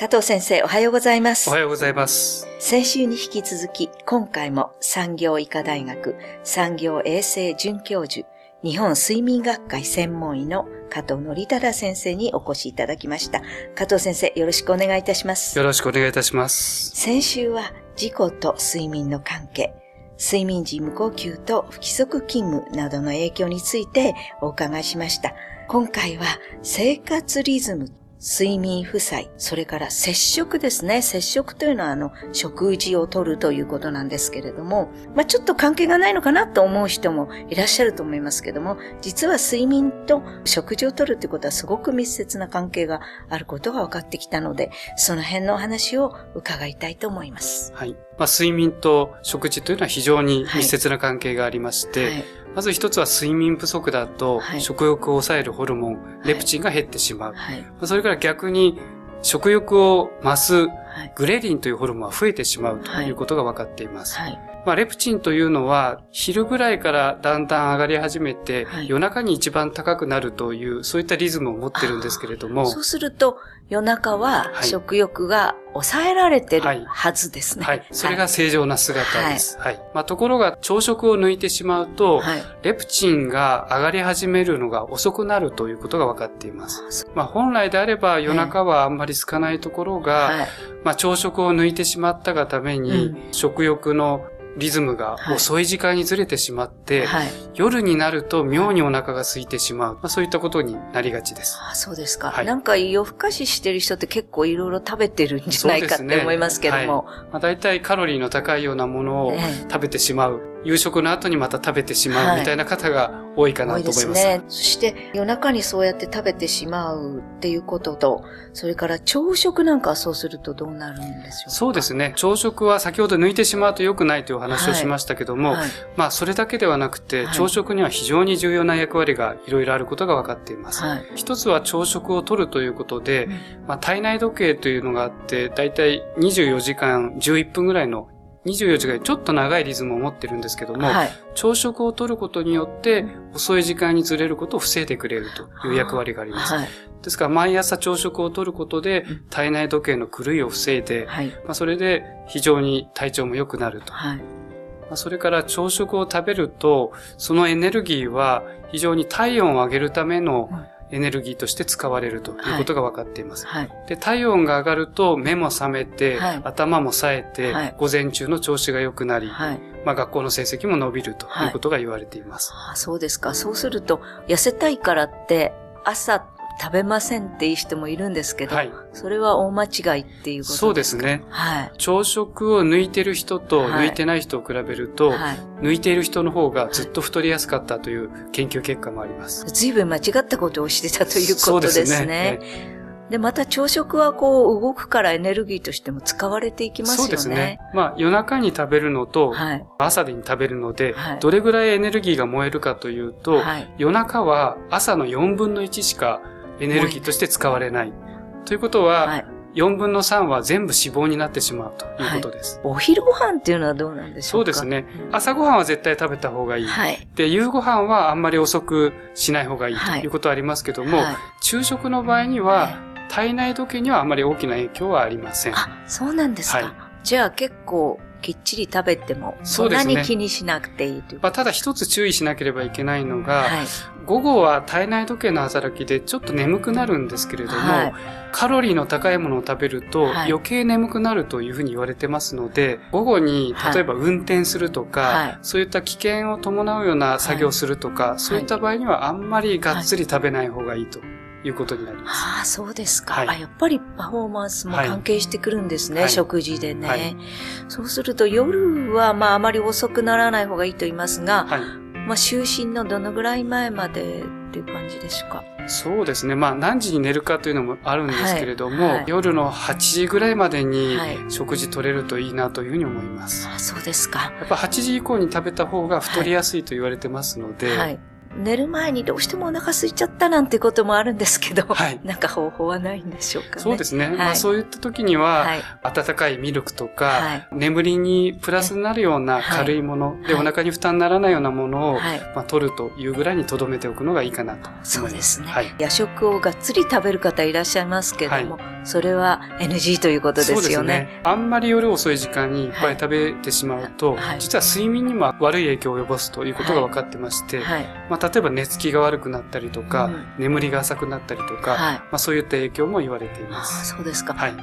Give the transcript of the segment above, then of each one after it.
加藤先生、おはようございます。おはようございます。先週に引き続き、今回も産業医科大学産業衛生准教授、日本睡眠学会専門医の加藤則忠先生にお越しいただきました。加藤先生、よろしくお願いいたします。よろしくお願いいたします。先週は事故と睡眠の関係、睡眠時無呼吸と不規則勤務などの影響についてお伺いしました。今回は生活リズム、睡眠負債、それから接触ですね。接触というのはあの食事をとるということなんですけれども、まあちょっと関係がないのかなと思う人もいらっしゃると思いますけども、実は睡眠と食事をとるということはすごく密接な関係があることが分かってきたので、その辺のお話を伺いたいと思います。はい。まあ、睡眠と食事というのは非常に密接な関係がありまして、はいまず一つは睡眠不足だとはい食欲を抑えるホルモン、レプチンが減ってしまう。はい。まあそれから逆に食欲を増すはい。グレリンというホルモンは増えてしまうとはいいうことが分かっています。はい。まあ、レプチンというのは昼ぐらいからだんだん上がり始めて、はい夜中に一番高くなるというそういったリズムを持ってるんですけれども、そうすると、夜中ははい食欲が抑えられてはいるはずですね。はい。それが正常な姿です。はい。まあ、ところが朝食を抜いてしまうと、はい。レプチンが上がり始めるのが遅くなるということが分かっています。まあ、本来であれば夜中はあんまり空かないところが、はい。まあ、朝食を抜いてしまったがために、食欲のリズムが遅い時間にずれてしまって、はい。夜になると妙にお腹が空いてしまう。まあ、そういったことになりがちです。あそうですか。はいなんか夜更かししてる人って結構いろいろ食べてるんじゃないかって思いますけども。まあ、大体カロリーの高いようなものをええ食べてしまう。夕食の後にまた食べてしまはいうみたいな方が多いかなと思います。すね。そして夜中にそうやって食べてしまうっていうことと、それから朝食なんかはそうするとどうなるんでしょうか？そうですね。朝食は先ほど抜いてしまうと良くないというお話をしましたけども、はいまあそれだけではなくて、はい朝食には非常に重要な役割がいろいろあることが分かっています。はい。一つは朝食をとるということで、うんまあ、体内時計というのがあって、だいたい24時間11分ぐらいの24時間ちょっと長いリズムを持ってるんですけども、はい。朝食をとることによって遅い時間にずれることを防いでくれるという役割があります。はい。ですから毎朝朝食をとることでうん体内時計の狂いを防いで、はい。まあ、それで非常に体調も良くなると。はい。まあ、それから朝食を食べると、そのエネルギーは非常に体温を上げるためのうんエネルギーとして使われるということが分かっています。はい。で、体温が上がると目も覚めて、はい頭も冴えて、はい午前中の調子が良くなり、はい。まあ、学校の成績も伸びるということが言われています。ああそうですか。そうすると、痩せたいからって、朝食べませんっていう人もいるんですけど、はい。それは大間違いっていうことですか？そうですね。はい。朝食を抜いてる人とはい抜いてない人を比べると、はい。抜いている人の方がずっと太りやすかったという研究結果もあります。ずいぶん間違ったことをしてたというそうことですね。えでまた朝食はこう動くからエネルギーとしても使われていきますよね。そうですね。まあ夜中に食べるのと、はい。朝に食べるので、はいどれぐらいエネルギーが燃えるかというと、はい。夜中は朝の4分の1しかエネルギーとして使われない。ということは、はい。4分の3は全部脂肪になってしまうということです。お昼ご飯っていうのはどうなんでしょか？そううです。ね。朝ごはんは絶対食べた方がいい。はい。で、夕ご飯はあんまり遅くしない方がいいとはいいうことはありますけども、はい昼食の場合には、体内時計にはあまり大きな影響はありません。あ、そうなんですか。はいじゃあ結構きっちり食べても、そんなに気にしなくていいという。まあ、ただ一つ注意しなければいけないのが、はい。午後は体内時計の働きでちょっと眠くなるんですけれども、はい。カロリーの高いものを食べるとはい。余計眠くなるというふうに言われてますので、午後にはい。例えば運転するとか、はい。そういった危険を伴うような作業をするとか、そういった場合にはあんまりがっつり食べない方がいいということになります。ああ、そうですか、はいあ。やっぱりパフォーマンスも関係してくるんですね、はい食事でね、はいそうすると夜はまああまり遅くならない方がいいと言いますが、はい。まあ就寝のどのぐらい前までっていう感じでしょうか？そうですね。まあ何時に寝るかというのもあるんですけれども、はいはい夜の8時ぐらいまでにはい食事取れるといいなというふうに思います。あそうですか。やっぱ8時以降に食べた方が太りやすいと言われてますので、はい。寝る前にどうしてもお腹空いちゃったなんてこともあるんですけど、はいなんか方法はないんでしょうかね。そうですね。はいまあそういった時には、はい。温かいミルクとか、はい眠りにプラスになるような軽いもの、で、はいお腹に負担にならないようなものを、はい。まあ、取るというぐらいに留めておくのがいいかなと思います。そうですね、はい。夜食をがっつり食べる方いらっしゃいますけども、それは NG ということですよね。そうですね。あんまり夜遅い時間にいっぱい食べてしまうと、はい、実は睡眠にも悪い影響を及ぼすということが分かってまして、はい、まあ、例えば寝つきが悪くなったりとか、うん、眠りが浅くなったりとか、はい、まあ、そういった影響も言われています。あそうですか。はい。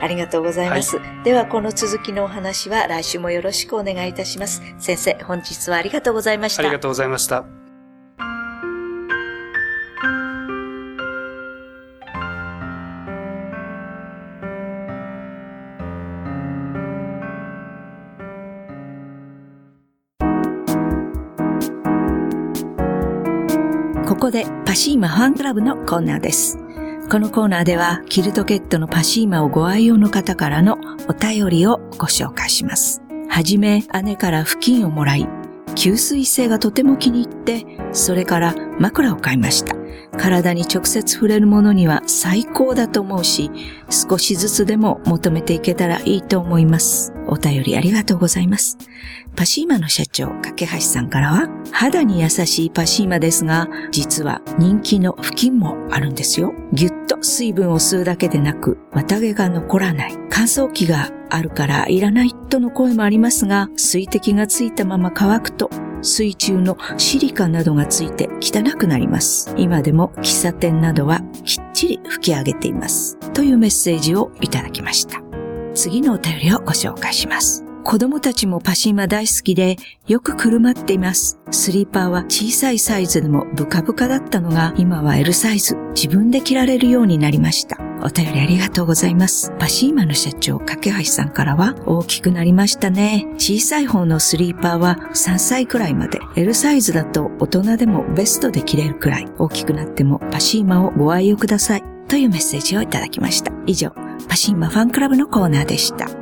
ありがとうございます。では、この続きのお話は来週もよろしくお願いいたします。先生、本日はありがとうございました。ありがとうございました。ここでパシーマファンクラブのコーナーです。このコーナーでは、キルトケットのパシーマをご愛用の方からのお便りをご紹介します。はじめ、姉から布巾をもらい、吸水性がとても気に入って、それから枕を買いました。体に直接触れるものには最高だと思うし、少しずつでも求めていけたらいいと思います。お便りありがとうございます。パシーマの社長、架橋さんからは、肌に優しいパシーマですが、実は人気の布巾もあるんですよ。ぎゅっと水分を吸うだけでなく、綿毛が残らない。乾燥機があるからいらないとの声もありますが、水滴がついたまま乾くと水中のシリカなどがついて汚くなります。今でも喫茶店などはきっちり拭き上げています。というメッセージをいただきました。次のお便りをご紹介します。子供たちもパシーマ大好きでよくくるまっています。スリーパーは小さいサイズでもブカブカだったのが今は L サイズ自分で着られるようになりました。お便りありがとうございます。パシーマの社長、架橋さんからは大きくなりましたね。小さい方のスリーパーは3歳くらいまで。L サイズだと大人でもベストで着れるくらい。大きくなってもパシーマをご愛用ください。というメッセージをいただきました。以上、パシーマファンクラブのコーナーでした。